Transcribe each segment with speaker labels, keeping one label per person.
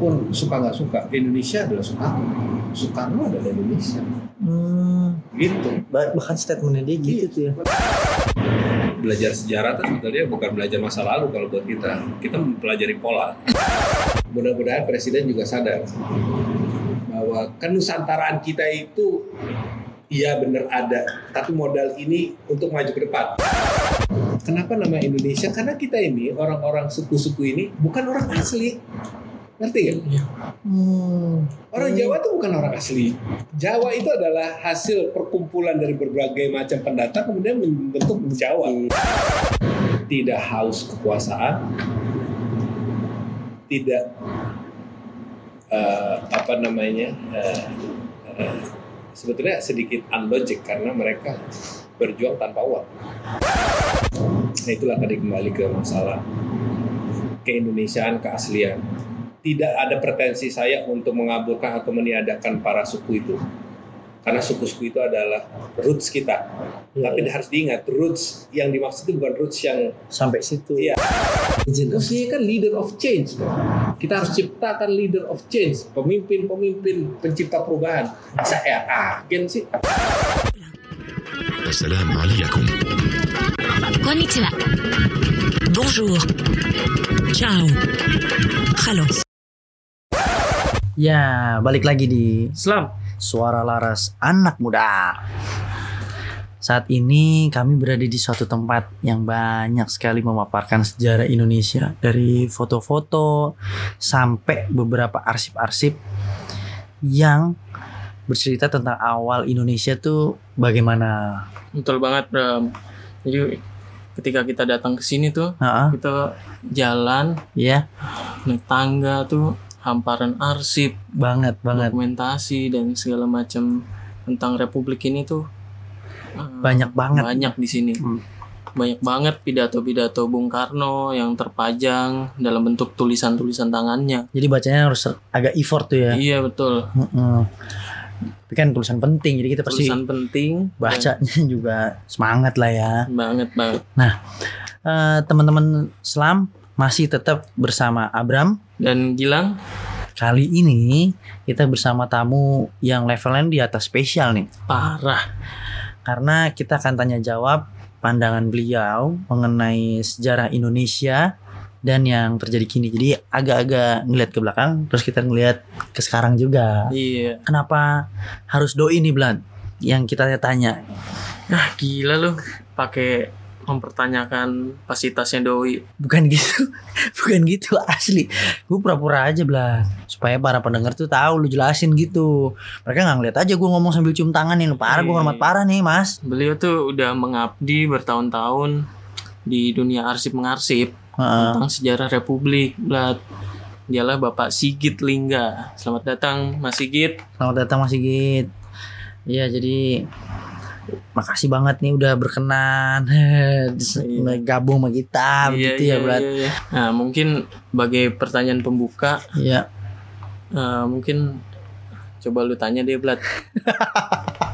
Speaker 1: walaupun suka nggak suka. Indonesia adalah Soekarno Soekarno adalah Indonesia.
Speaker 2: Hmm,
Speaker 1: gitu.
Speaker 2: Bah- bahkan statementnya dia gitu tuh ya.
Speaker 1: belajar sejarah itu sebetulnya bukan belajar masa lalu kalau buat kita. Kita mempelajari pola. Mudah-mudahan presiden juga sadar bahwa kenusantaraan kita itu iya benar ada tapi modal ini untuk maju ke depan. Kenapa nama Indonesia? Karena kita ini orang-orang suku-suku ini bukan orang asli ngerti gak?
Speaker 2: Hmm.
Speaker 1: Orang Jawa itu bukan orang asli. Jawa itu adalah hasil perkumpulan dari berbagai macam pendatang kemudian membentuk Jawa. Tidak haus kekuasaan, tidak eh, apa namanya eh, eh, sebetulnya sedikit unlogic karena mereka berjuang tanpa uang. Nah itulah tadi kembali ke masalah keindonesiaan, keaslian tidak ada pretensi saya untuk mengaburkan atau meniadakan para suku itu. Karena suku-suku itu adalah roots kita.
Speaker 2: Hmm.
Speaker 1: Tapi
Speaker 2: iya.
Speaker 1: harus diingat, roots yang dimaksud itu bukan roots yang...
Speaker 2: Sampai situ.
Speaker 1: Iya. Mestinya kan leader of change. Kita harus ciptakan leader of change. Pemimpin-pemimpin pencipta perubahan. Saya agen sih?
Speaker 3: Assalamualaikum. Konnichiwa. Bonjour. Ciao. Halo.
Speaker 2: Ya, balik lagi di
Speaker 4: Islam.
Speaker 2: Suara Laras Anak Muda. Saat ini kami berada di suatu tempat yang banyak sekali memaparkan sejarah Indonesia dari foto-foto sampai beberapa arsip-arsip yang bercerita tentang awal Indonesia tuh bagaimana.
Speaker 4: Betul banget, Bram. Jadi ketika kita datang ke sini tuh,
Speaker 2: Heeh,
Speaker 4: kita jalan
Speaker 2: ya,
Speaker 4: naik tangga tuh hamparan arsip,
Speaker 2: banget banget.
Speaker 4: dokumentasi dan segala macam tentang republik ini tuh eh,
Speaker 2: Banyak banget.
Speaker 4: Banyak di sini.
Speaker 2: Hmm.
Speaker 4: Banyak banget pidato-pidato Bung Karno yang terpajang dalam bentuk tulisan-tulisan tangannya.
Speaker 2: Jadi bacanya harus agak effort tuh ya.
Speaker 4: Iya, betul.
Speaker 2: Heeh. Tapi kan tulisan penting, jadi kita pasti
Speaker 4: Tulisan penting.
Speaker 2: bacanya juga semangat lah ya.
Speaker 4: Banget banget.
Speaker 2: Eh, teman-teman Islam masih tetap bersama Abram.
Speaker 4: Dan Gilang,
Speaker 2: Kali ini kita bersama tamu yang levelnya di atas spesial nih.
Speaker 4: parah.
Speaker 2: Karena kita akan tanya jawab pandangan beliau mengenai sejarah Indonesia dan yang terjadi kini. Jadi agak-agak ngeliat ke belakang terus kita ngeliat ke sekarang juga.
Speaker 4: Iya.
Speaker 2: Kenapa harus doi nih Blan? Yang kita tanya.
Speaker 4: Ah, gila lu pakai mempertanyakan kapasitasnya doi.
Speaker 2: Bukan gitu. Bukan gitu asli. Gue pura-pura aja Blan. Supaya para pendengar tuh tahu lu jelasin gitu. Mereka nggak ngeliat aja gue ngomong sambil cium tangan nih. Lu parah gue
Speaker 4: Iya.
Speaker 2: hormat parah nih mas.
Speaker 4: Beliau tuh udah mengabdi bertahun-tahun di dunia arsip mengarsip
Speaker 2: Heeh.
Speaker 4: tentang sejarah Republik. Blat. Dialah Bapak Sigit Lingga. Selamat datang Mas Sigit.
Speaker 2: Selamat datang Mas Sigit. Iya jadi makasih banget nih udah berkenan
Speaker 4: Iya.
Speaker 2: gabung sama kita begitu ya Blat.
Speaker 4: iya, iya. Nah, mungkin sebagai pertanyaan pembuka,
Speaker 2: Iya.
Speaker 4: eh, mungkin coba lu tanya deh, Blat.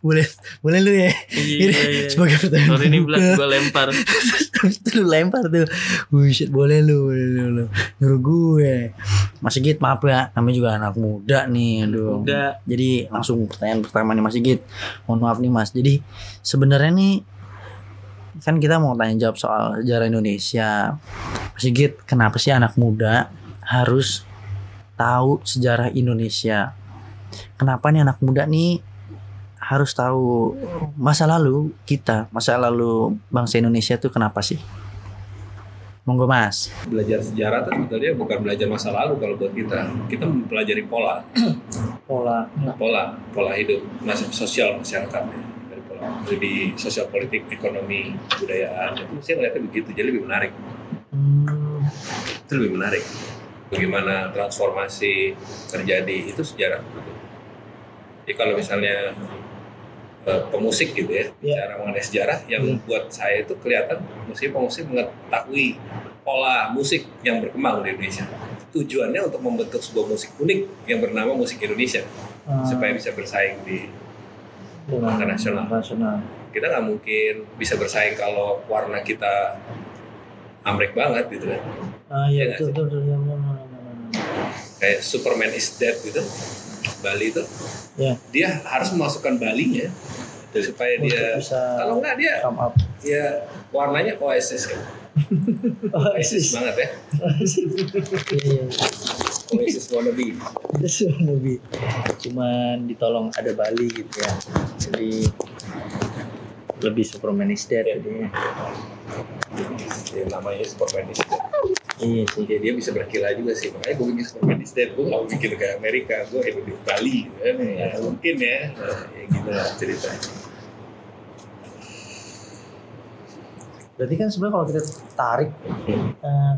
Speaker 2: Boleh boleh lu ya.
Speaker 4: Iya,
Speaker 2: Ini
Speaker 4: iya, iya.
Speaker 2: sebagai pertanyaan
Speaker 4: Sorry nih, Blat, gue lempar.
Speaker 2: Itu lu lempar tuh. Bullshit boleh lu, boleh lu, lu. Nyuruh gue. Mas Sigit maaf ya, namanya juga anak muda nih, aduh.
Speaker 4: Udah.
Speaker 2: Jadi langsung pertanyaan pertama nih Mas Sigit. Mohon maaf nih Mas. Jadi sebenarnya nih kan kita mau tanya jawab soal sejarah Indonesia. Mas Sigit, kenapa sih anak muda harus tahu sejarah Indonesia? Kenapa nih anak muda nih harus tahu masa lalu kita, masa lalu bangsa Indonesia tuh kenapa sih? Monggo Mas.
Speaker 1: Belajar sejarah itu sebetulnya bukan belajar masa lalu kalau buat kita. Kita mempelajari pola,
Speaker 2: Pola.
Speaker 1: pola, pola hidup mas- sosial masyarakatnya dari sosial politik, ekonomi, budayaan. Itu mesti ngeliatnya begitu, jadi lebih menarik.
Speaker 2: Hmm,
Speaker 1: Itu lebih menarik. Bagaimana transformasi terjadi itu sejarah. Jadi kalau misalnya eh, pemusik gitu ya,
Speaker 2: Iya.
Speaker 1: cara mengenai sejarah yang
Speaker 2: Hmm.
Speaker 1: buat saya itu kelihatan mesti pemusik mengetahui pola musik yang berkembang di Indonesia. Tujuannya untuk membentuk sebuah musik unik yang bernama musik Indonesia
Speaker 2: Ah.
Speaker 1: supaya bisa bersaing di internasional.
Speaker 2: internasional.
Speaker 1: kita nggak mungkin bisa bersaing kalau warna kita ambrek banget gitu kan.
Speaker 2: Ah iya
Speaker 1: Iya nggak
Speaker 2: betul
Speaker 1: sih?
Speaker 2: betul betul. betul, betul, betul, betul.
Speaker 1: kayak Superman is dead gitu Bali itu
Speaker 2: Ya.
Speaker 1: dia harus memasukkan Balinya supaya
Speaker 2: Untuk
Speaker 1: dia
Speaker 2: bisa
Speaker 1: kalau nggak dia
Speaker 2: come up.
Speaker 1: ya warnanya Oasis kan Oasis banget ya. Oasis wannabe
Speaker 2: Itu lebih cuman ditolong ada Bali gitu ya. Jadi lebih Superman is dead jadinya.
Speaker 1: ya, namanya Superman is dead
Speaker 2: Iya sih.
Speaker 1: ya, dia bisa berkilah juga sih. Makanya gue bikin is dead gue nggak bikin kayak Amerika. Gue hidup di Bali kan ya, mungkin ya. Nah, ya gitu lah ceritanya.
Speaker 2: Berarti kan sebenarnya kalau kita tarik eh,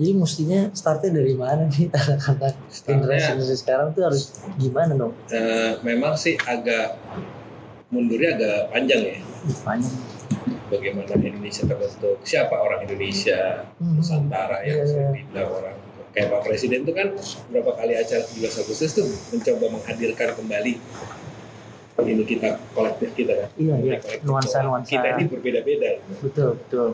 Speaker 2: jadi mestinya startnya dari mana nih? Anak-anak generasi sekarang tuh harus gimana dong?
Speaker 1: Eh, memang sih agak mundurnya agak panjang ya.
Speaker 2: Banyak.
Speaker 1: Bagaimana Indonesia terbentuk siapa orang Indonesia
Speaker 2: Hmm.
Speaker 1: Nusantara yang
Speaker 2: Iya, iya.
Speaker 1: sering dibilang orang kayak Pak Presiden tuh kan beberapa kali acara 17 Agustus tuh mencoba menghadirkan kembali ini kita kolektif kita kan
Speaker 2: Iya iya. Nuansa-nuansa.
Speaker 1: kita ini berbeda-beda gitu.
Speaker 2: Betul betul.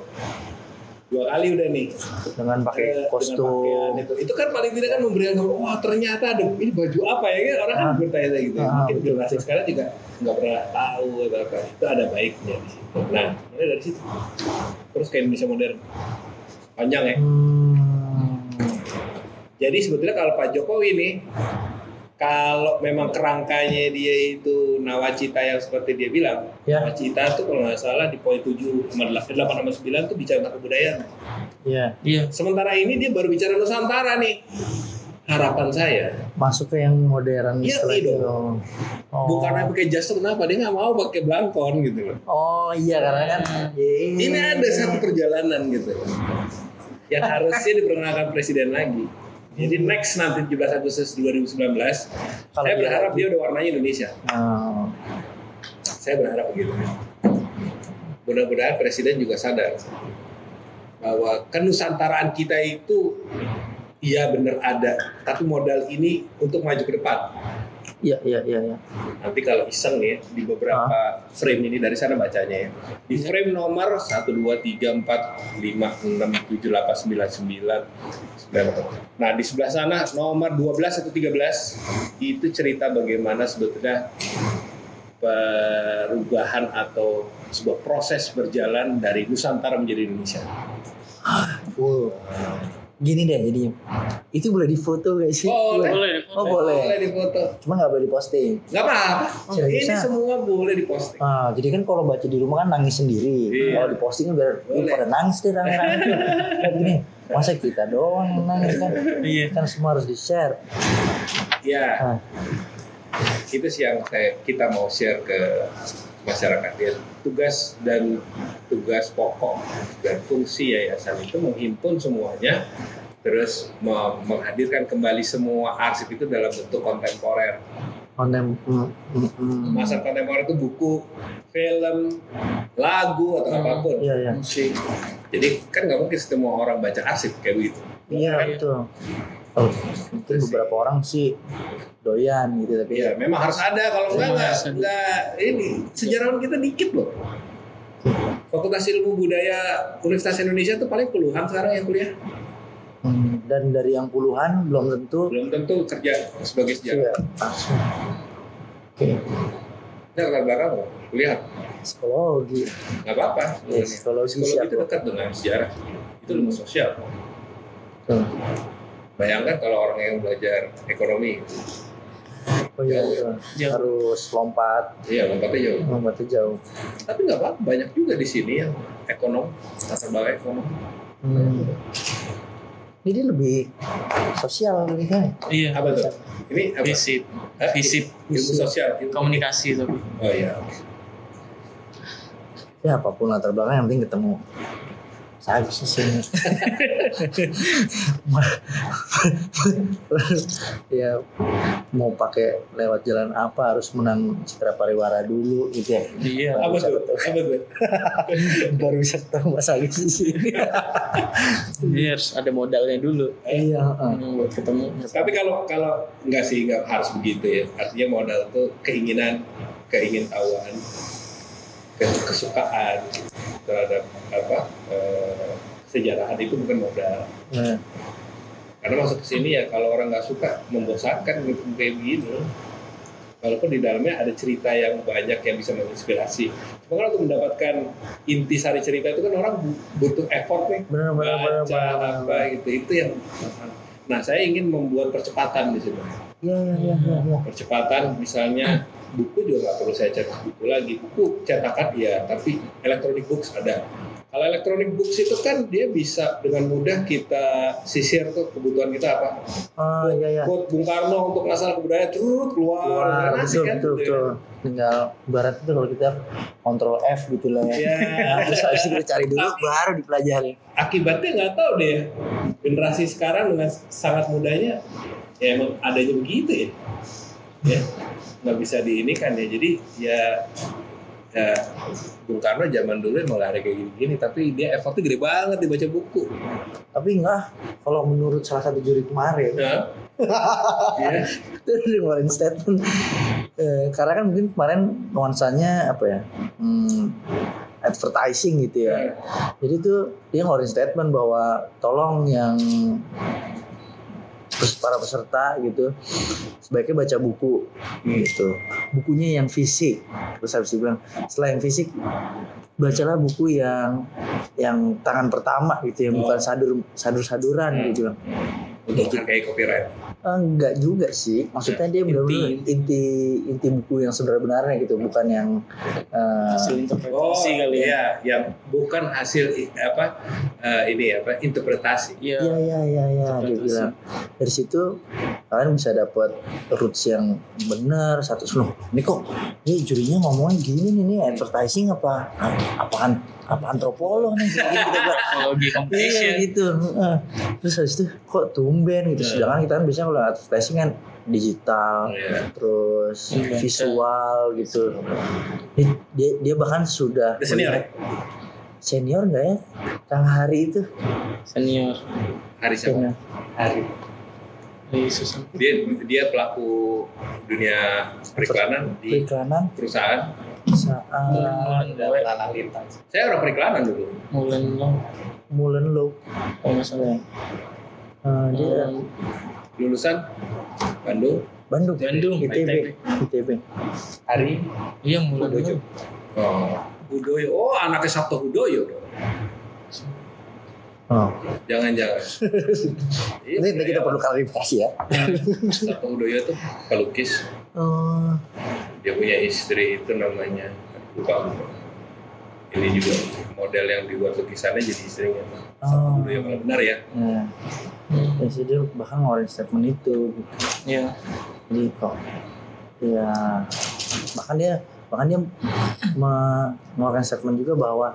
Speaker 1: Dua kali udah nih.
Speaker 2: Dengan pakai
Speaker 1: dengan
Speaker 2: kostum.
Speaker 1: pakaian itu. Itu kan paling tidak kan memberikan wah ternyata ada ini baju apa ya? Kan orang kan
Speaker 2: Ah.
Speaker 1: bertanya gitu
Speaker 2: Ah,
Speaker 1: mungkin generasi sekarang juga nggak pernah tahu atau apa. Itu ada baiknya di situ. Nah mulai dari situ. Terus ke Indonesia modern. Panjang ya.
Speaker 2: Hmm.
Speaker 1: jadi sebetulnya kalau Pak Jokowi nih kalau memang kerangkanya dia itu nawacita yang seperti dia bilang
Speaker 2: Ya.
Speaker 1: nawacita tuh kalau nggak salah di poin 7 sama 8 sama 9 tuh bicara tentang kebudayaan
Speaker 2: Iya.
Speaker 4: Iya.
Speaker 1: Sementara ini dia baru bicara Nusantara nih. Harapan saya,
Speaker 2: Masuk ke yang modern
Speaker 1: Iya, iya
Speaker 2: itu.
Speaker 1: dong.
Speaker 2: Oh.
Speaker 1: bukan pakai jas kenapa dia nggak mau pakai belangkon gitu loh.
Speaker 2: Oh iya karena kan.
Speaker 1: Ini ada satu perjalanan gitu, yang harusnya diperkenalkan presiden lagi. Jadi next nanti 17 Agustus 2019,
Speaker 2: Kalau
Speaker 1: saya berharap dia udah warnanya Indonesia.
Speaker 2: Oh.
Speaker 1: Saya berharap begitu. Mudah-mudahan presiden juga sadar bahwa kenusantaraan kita itu iya benar ada, tapi modal ini untuk maju ke depan.
Speaker 2: Iya iya iya. iya.
Speaker 1: Nanti kalau iseng nih di beberapa frame ini dari sana bacanya ya. Di frame nomor 1 2 3 4 5 6 7 8 9 9. Nah, di sebelah sana nomor 12 atau 13 itu cerita bagaimana sebetulnya perubahan atau sebuah proses berjalan dari Nusantara menjadi Indonesia.
Speaker 2: Wow. Gini deh jadi itu boleh difoto gak sih?
Speaker 1: Boleh.
Speaker 4: Boleh.
Speaker 2: Oh boleh.
Speaker 1: Boleh difoto.
Speaker 2: Cuma nggak boleh diposting.
Speaker 1: Nggak apa-apa.
Speaker 2: Oh,
Speaker 1: ini
Speaker 2: bisa.
Speaker 1: semua boleh diposting.
Speaker 2: Ah, jadi kan kalau baca di rumah kan nangis sendiri.
Speaker 1: Iya.
Speaker 2: Kalau diposting biar "Ih,
Speaker 1: Boleh.
Speaker 2: pada nangis deh rame-rame. Kan gini, masa kita doang yang nangis kan?
Speaker 4: Iya.
Speaker 2: Kan semua harus di-share.
Speaker 1: Ya.
Speaker 2: Ah,
Speaker 1: itu sih yang kayak kita mau share ke masyarakat ya tugas dan tugas pokok dan fungsi yayasan itu menghimpun semuanya terus me- menghadirkan kembali semua arsip itu dalam bentuk kontemporer
Speaker 2: konten mm, mm, mm.
Speaker 1: masa kontemporer itu buku film lagu atau
Speaker 4: apa
Speaker 1: pun
Speaker 2: Iya, iya.
Speaker 1: musik jadi kan nggak mungkin semua orang baca arsip kayak begitu
Speaker 2: Iya betul. Oh, mungkin beberapa orang sih doyan gitu tapi
Speaker 1: Iya, memang harus ada. Kalau enggak,
Speaker 4: Memang
Speaker 1: enggak, ini sejarawan kita dikit loh. Fakultas Ilmu Budaya Universitas Indonesia tuh paling puluhan sekarang yang kuliah.
Speaker 2: Hmm, dan dari yang puluhan belum tentu
Speaker 1: Belum tentu kerja sebagai
Speaker 2: iya,
Speaker 1: sejarah.
Speaker 2: langsung. Oke,
Speaker 1: Nah, latar belakang apa? kuliah
Speaker 2: psikologi.
Speaker 1: nggak apa-apa.
Speaker 2: Iya, psikologi
Speaker 1: Psikologi itu
Speaker 2: loh.
Speaker 1: dekat dengan sejarah. Itu ilmu sosial.
Speaker 2: Tuh.
Speaker 1: Bayangkan kalau orang yang belajar ekonomi,
Speaker 2: Oh iya,
Speaker 1: Jauh,
Speaker 2: betul.
Speaker 4: Jauh.
Speaker 2: harus lompat,
Speaker 1: iya lompatnya jauh.
Speaker 2: lompatnya jauh.
Speaker 1: Tapi nggak apa-apa, banyak juga di sini yang ekonom, latar belakang ekonom.
Speaker 2: Hmm. Ini lebih sosial lebih kan?
Speaker 4: Iya.
Speaker 1: Apa tuh? Ini apa?
Speaker 4: Visip.
Speaker 1: Hah?
Speaker 4: Visip.
Speaker 1: Ilmu sosial. ilmu-
Speaker 4: Komunikasi tapi.
Speaker 1: Oh iya.
Speaker 2: Ya apa pun latar belakang yang penting ketemu. Saya bisa ya mau pakai lewat jalan apa harus menang citra pariwara dulu gitu ya.
Speaker 4: Iya.
Speaker 1: Apa tuh? Apa tuh?
Speaker 2: Baru bisa ketemu Mas Agus di sini.
Speaker 4: Iya harus ada modalnya dulu.
Speaker 2: Iya. heeh.
Speaker 4: Hmm, buat ketemu.
Speaker 1: Tapi kalau kalau nggak sih nggak harus begitu ya. Artinya modal tuh keinginan, keingintahuan, ke- kesukaan terhadap apa eh, kesejarahan itu bukan modal.
Speaker 2: Nah,
Speaker 1: karena masuk ke sini ya kalau orang nggak suka membosankan gitu kayak begini. Walaupun di dalamnya ada cerita yang banyak yang bisa menginspirasi. Cuma kan untuk mendapatkan inti sari cerita itu kan orang bu- butuh effort nih.
Speaker 2: Benar, benar, benar,
Speaker 1: baca
Speaker 2: benar,
Speaker 1: apa gitu itu yang nah saya ingin membuat percepatan di situ
Speaker 2: Iya iya iya iya. Ya.
Speaker 1: percepatan misalnya buku juga nggak perlu saya cetak buku lagi buku cetakan ya tapi electronic books ada kalau electronic books itu kan dia bisa dengan mudah kita sisir tuh kebutuhan kita apa
Speaker 2: Oh iya iya.
Speaker 1: quote Bung Karno untuk masalah kebudayaan terus keluar,
Speaker 2: Wah,
Speaker 1: Kan asik
Speaker 2: betul,
Speaker 1: kan
Speaker 2: betul,
Speaker 1: gitu ya.
Speaker 2: betul. Tinggal barat itu kalau kita kontrol F gitu lah ya.
Speaker 1: Ya.
Speaker 2: Terus habis itu kita cari dulu baru dipelajari.
Speaker 1: akibatnya nggak tahu deh generasi sekarang dengan sangat mudahnya ya emang adanya begitu ya ya nggak bisa diinikan ya jadi ya ya Bung Karno zaman dulu emang lari kayak gini-gini tapi dia effortnya gede banget dibaca buku
Speaker 2: Tapi enggak, kalau menurut salah satu juri kemarin,
Speaker 1: ya ya
Speaker 2: itu ngeluarin statement. Eh, karena kan mungkin kemarin nuansanya apa ya? Hmm, advertising gitu ya. Jadi tuh dia ngeluarin statement bahwa tolong yang terus para peserta gitu sebaiknya baca buku
Speaker 1: Hmm.
Speaker 2: gitu bukunya yang fisik terus habis itu bilang setelah yang fisik bacalah buku yang yang tangan pertama gitu yang
Speaker 1: Oh.
Speaker 2: bukan sadur sadur saduran
Speaker 1: Hmm.
Speaker 2: gitu bilang
Speaker 1: untuk menghargai copyright.
Speaker 2: Eh, enggak juga sih. Maksudnya dia benar-benar inti. inti buku yang sebenarnya gitu bukan yang eh,
Speaker 4: hasil
Speaker 1: Oh
Speaker 4: interpretasi kali ya.
Speaker 1: iya, yang bukan hasil apa eh, ini apa interpretasi.
Speaker 4: iya.
Speaker 2: Iya iya iya iya. Dia bilang dari situ kalian bisa dapat roots yang benar satu loh ini kok ini jurinya ngomongnya gini nih nih advertising apa? Apaan apa antropolog nih gini kita bilang
Speaker 4: teknologi
Speaker 2: iya gitu. Heeh. terus habis itu kok tumben gitu. Sedangkan kita kan biasanya kalau advertising kan digital
Speaker 1: Iya.
Speaker 2: terus
Speaker 4: Membaca.
Speaker 2: visual gitu. Dia, dia dia bahkan sudah
Speaker 1: Dia senior ya?
Speaker 2: senior nggak ya? Kang Hari itu.
Speaker 4: Senior.
Speaker 1: Hari siapa?
Speaker 2: senior. Hari.
Speaker 1: Dia dia pelaku dunia periklanan di
Speaker 2: periklanan.
Speaker 1: perusahaan.
Speaker 2: Saat
Speaker 4: mulai
Speaker 1: Saya orang periklanan dulu.
Speaker 4: mulai lo
Speaker 2: Mulen Low.
Speaker 4: Kalau nggak salah
Speaker 2: Eh, dia
Speaker 4: Hmm,
Speaker 1: Lulusan Bandung.
Speaker 2: Bandung.
Speaker 4: Bandung
Speaker 2: ITB ITB
Speaker 1: Hari.
Speaker 4: Iya mulai
Speaker 1: Udoyo.
Speaker 4: lo
Speaker 1: Oh, Hudoyo. Oh, anaknya Sabto Hudoyo dong.
Speaker 2: oh
Speaker 1: Jangan-jangan. Iya,
Speaker 2: ini kita
Speaker 1: saya-
Speaker 2: perlu klarifikasi ya.
Speaker 1: Sabto Hudoyo tuh pelukis.
Speaker 2: oh
Speaker 1: Dia punya istri itu namanya lupa. Ini juga model yang dibuat lukisannya jadi istrinya. Sabto
Speaker 2: Oh.
Speaker 1: Hudoyo kalau benar ya.
Speaker 2: ya ya sih dia bahkan ngeluarin statement itu gitu.
Speaker 4: iya
Speaker 2: jadi kok ya bahkan dia bahkan dia me- mengeluarkan statement juga bahwa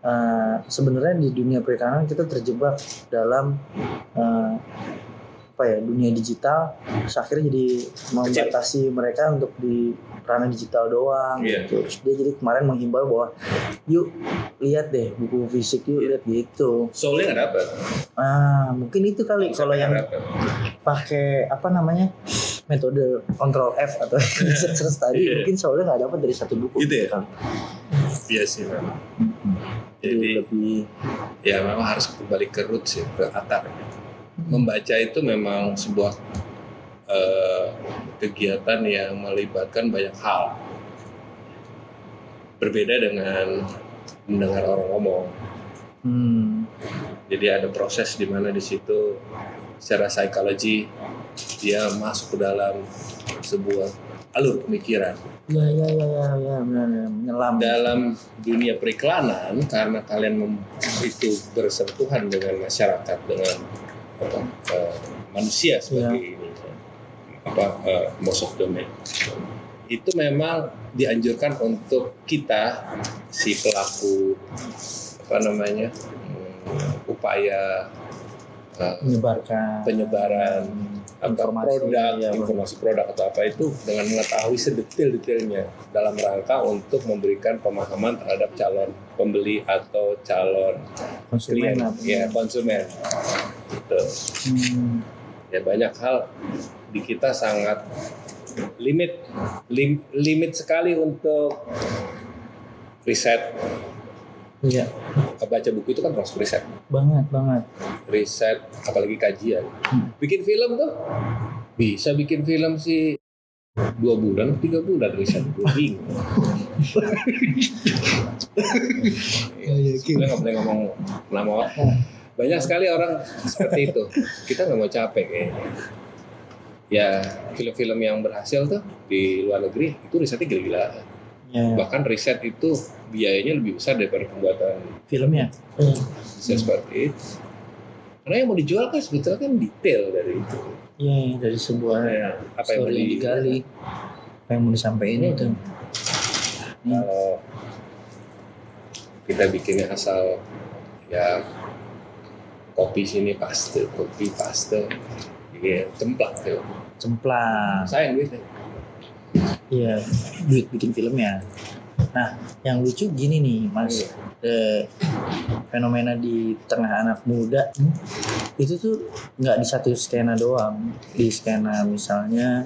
Speaker 2: eh, sebenarnya di dunia perikanan kita terjebak dalam eh, apa ya dunia digital terus akhirnya jadi membatasi mereka untuk di ranah digital doang
Speaker 1: Iya.
Speaker 2: gitu. Terus dia jadi kemarin menghimbau bahwa yuk lihat deh buku fisik yuk lihat gitu
Speaker 1: Soalnya nggak dapat.
Speaker 2: ah mungkin itu kali kalau yang pakai apa namanya metode control F atau search tadi
Speaker 1: Iya.
Speaker 2: mungkin soalnya nggak dapat dari satu buku
Speaker 1: Gitu ya?
Speaker 2: kan.
Speaker 1: Iya sih memang.
Speaker 2: Jadi
Speaker 1: Jadi
Speaker 2: lebih
Speaker 1: ya memang harus kembali ke roots ya, ke akar. Membaca itu memang sebuah eh, kegiatan yang melibatkan banyak hal. Berbeda dengan mendengar orang ngomong.
Speaker 2: hmm,
Speaker 1: Jadi ada proses di mana di situ secara psikologi dia masuk ke dalam sebuah alur pemikiran.
Speaker 2: ya ya ya ya ya benar ya, menyelam
Speaker 1: dalam dunia periklanan karena kalian mem- itu bersentuhan dengan masyarakat dengan apa, eh, manusia sebagai ini apa eh, most of them ya. itu memang dianjurkan untuk kita si pelaku apa namanya hmm, upaya eh,
Speaker 2: menyebarkan
Speaker 1: penyebaran apa,
Speaker 2: Informasi,
Speaker 1: produk,
Speaker 2: ya,
Speaker 1: informasi produk atau apa itu dengan mengetahui sedetail-detailnya dalam rangka untuk memberikan pemahaman terhadap calon pembeli atau calon
Speaker 2: konsumen
Speaker 1: klien, ya konsumen. Gitu.
Speaker 2: Hmm,
Speaker 1: Ya banyak hal di kita sangat limit lim- limit sekali untuk riset
Speaker 2: Iya.
Speaker 1: Baca buku itu kan terus riset,
Speaker 2: Banget banget.
Speaker 1: riset, apalagi kajian.
Speaker 2: Hmm.
Speaker 1: Bikin film tuh bisa bikin film sih dua bulan, tiga bulan riset gue bingung. Kita nggak boleh ngomong lama. Banyak sekali orang seperti itu. Kita nggak mau capek kayaknya. Ya film-film yang berhasil tuh di luar negeri itu risetnya gila-gila.
Speaker 2: Ya,
Speaker 1: Bahkan riset itu biayanya lebih besar daripada pembuatan
Speaker 2: filmnya.
Speaker 1: riset seperti itu. Karena yang mau dijual kan sebetulnya kan detail dari itu.
Speaker 2: Iya, iya, dari sebuah
Speaker 1: Kayak apa yang
Speaker 2: story yang
Speaker 1: di-
Speaker 2: digali. Apa yang mau disampaikan
Speaker 1: Hmm.
Speaker 2: itu.
Speaker 1: Kalau kita bikinnya asal ya kopi sini paste, kopi paste, ya cemplak film.
Speaker 2: Cemplang.
Speaker 1: Sayang duitnya.
Speaker 2: Iya, duit bikin filmnya. Nah, yang lucu gini nih, Mas. Eh, fenomena di tengah anak muda hmm, itu tuh nggak di satu skena doang. Di skena misalnya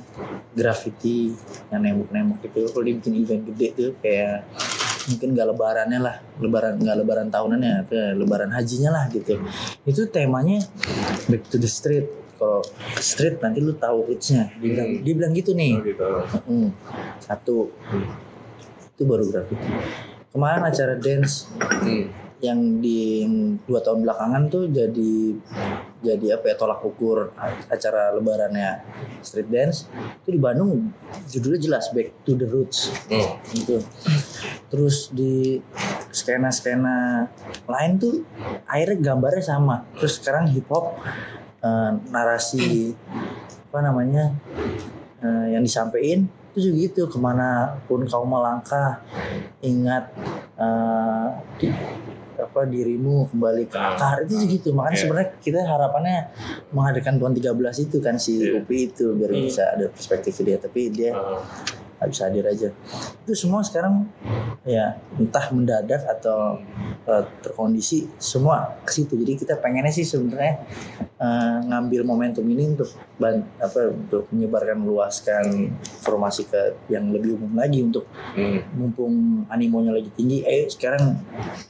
Speaker 2: graffiti yang nembok-nembok itu, kalau dibikin event gede tuh kayak mungkin nggak lebarannya lah, lebaran nggak lebaran tahunannya, kayak lebaran hajinya lah gitu. Itu temanya back to the street. Kalau ke street nanti lu tahu rootsnya. Dia bilang,
Speaker 1: Hmm.
Speaker 2: dia bilang gitu nih.
Speaker 1: gitu.
Speaker 2: Hmm, satu itu baru graffiti kemarin acara dance
Speaker 1: Hmm.
Speaker 2: Yang di yang dua tahun belakangan tuh jadi jadi apa ya tolak ukur acara lebarannya street dance. Itu di Bandung judulnya jelas back to the roots.
Speaker 1: Oh.
Speaker 2: gitu. Terus di skena skena lain tuh akhirnya gambarnya sama. Terus sekarang hip hop eh, narasi apa namanya eh, yang disampaikan itu juga gitu. Ke mana pun kau melangkah ingat di- apa dirimu kembali ke akar itu juga gitu makanya
Speaker 1: Iya.
Speaker 2: sebenarnya kita harapannya menghadirkan tahun 13 itu kan si
Speaker 1: Iya.
Speaker 2: UPI itu biar
Speaker 4: Hmm.
Speaker 2: bisa ada perspektif dia tapi dia
Speaker 1: Ah.
Speaker 2: Nggak bisa hadir aja itu semua sekarang ya entah mendadak atau uh, terkondisi semua ke situ jadi kita pengennya sih sebenarnya uh, ngambil momentum ini untuk ban- apa untuk menyebarkan luaskan informasi ke yang lebih umum lagi untuk
Speaker 1: Hmm.
Speaker 2: mumpung animonya lagi tinggi eh sekarang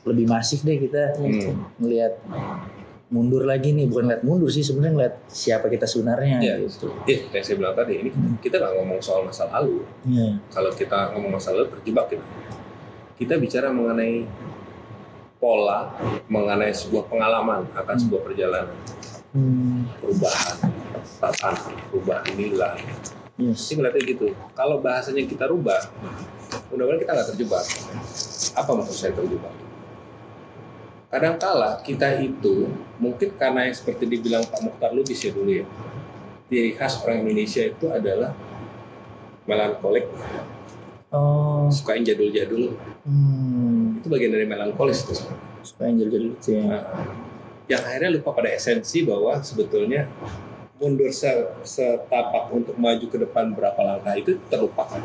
Speaker 2: lebih masif deh kita
Speaker 1: Hmm.
Speaker 2: melihat mundur lagi nih bukan lihat mundur sih sebenarnya ngeliat siapa kita sebenarnya
Speaker 1: Iya.
Speaker 2: gitu
Speaker 1: Eh, yang saya bilang tadi, ini kita nggak ngomong soal masa lalu.
Speaker 2: Iya.
Speaker 1: Kalau kita ngomong masa lalu, terjebak kita. Kita bicara mengenai pola, mengenai sebuah pengalaman akan sebuah perjalanan,
Speaker 2: Hmm,
Speaker 1: perubahan, tatanan, perubahan nilai.
Speaker 2: yes.
Speaker 1: Sih ngeliatnya gitu. Kalau bahasanya kita rubah, mudah-mudahan kita nggak terjebak. Apa maksud saya terjebak? Kadangkala kita itu mungkin karena yang seperti dibilang Pak Mukhtar Lubis ya dulu ya, ciri khas orang Indonesia itu adalah melankolik,
Speaker 2: Oh,
Speaker 1: suka yang jadul-jadul.
Speaker 2: hmm,
Speaker 1: Itu bagian dari melankolis itu.
Speaker 2: suka yang jadi itu ya.
Speaker 1: Nah, yang akhirnya lupa pada esensi bahwa sebetulnya mundur se- setapak untuk maju ke depan berapa langkah itu terlupakan.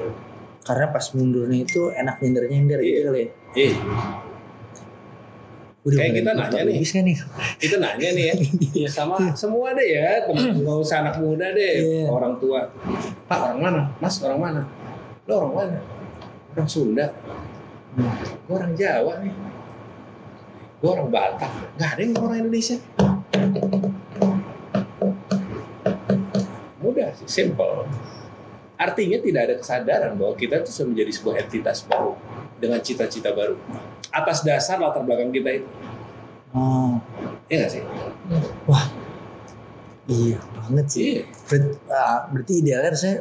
Speaker 2: Karena pas mundurnya itu enak nyindir-nyindir
Speaker 1: Iya.
Speaker 2: gitu kali ya.
Speaker 1: Eh,
Speaker 2: Udah
Speaker 1: Kayak kita nanya nih.
Speaker 2: Lubis kan nih.
Speaker 1: kita nanya nih ya. Sama semua deh ya. Temen nggak usah anak muda deh.
Speaker 2: Iya.
Speaker 1: orang tua. Pak orang mana? Mas orang mana? Lo orang mana? Orang Sunda. Gue orang Jawa nih. Gue orang Batak. Nggak ada yang orang Indonesia. Mudah sih simple. Artinya tidak ada kesadaran bahwa kita itu sudah menjadi sebuah entitas baru dengan cita-cita baru atas dasar latar belakang kita itu
Speaker 2: Oh,
Speaker 1: ya nggak sih
Speaker 2: iya banget sih.
Speaker 1: iya
Speaker 2: Ber- ah, berarti idealnya saya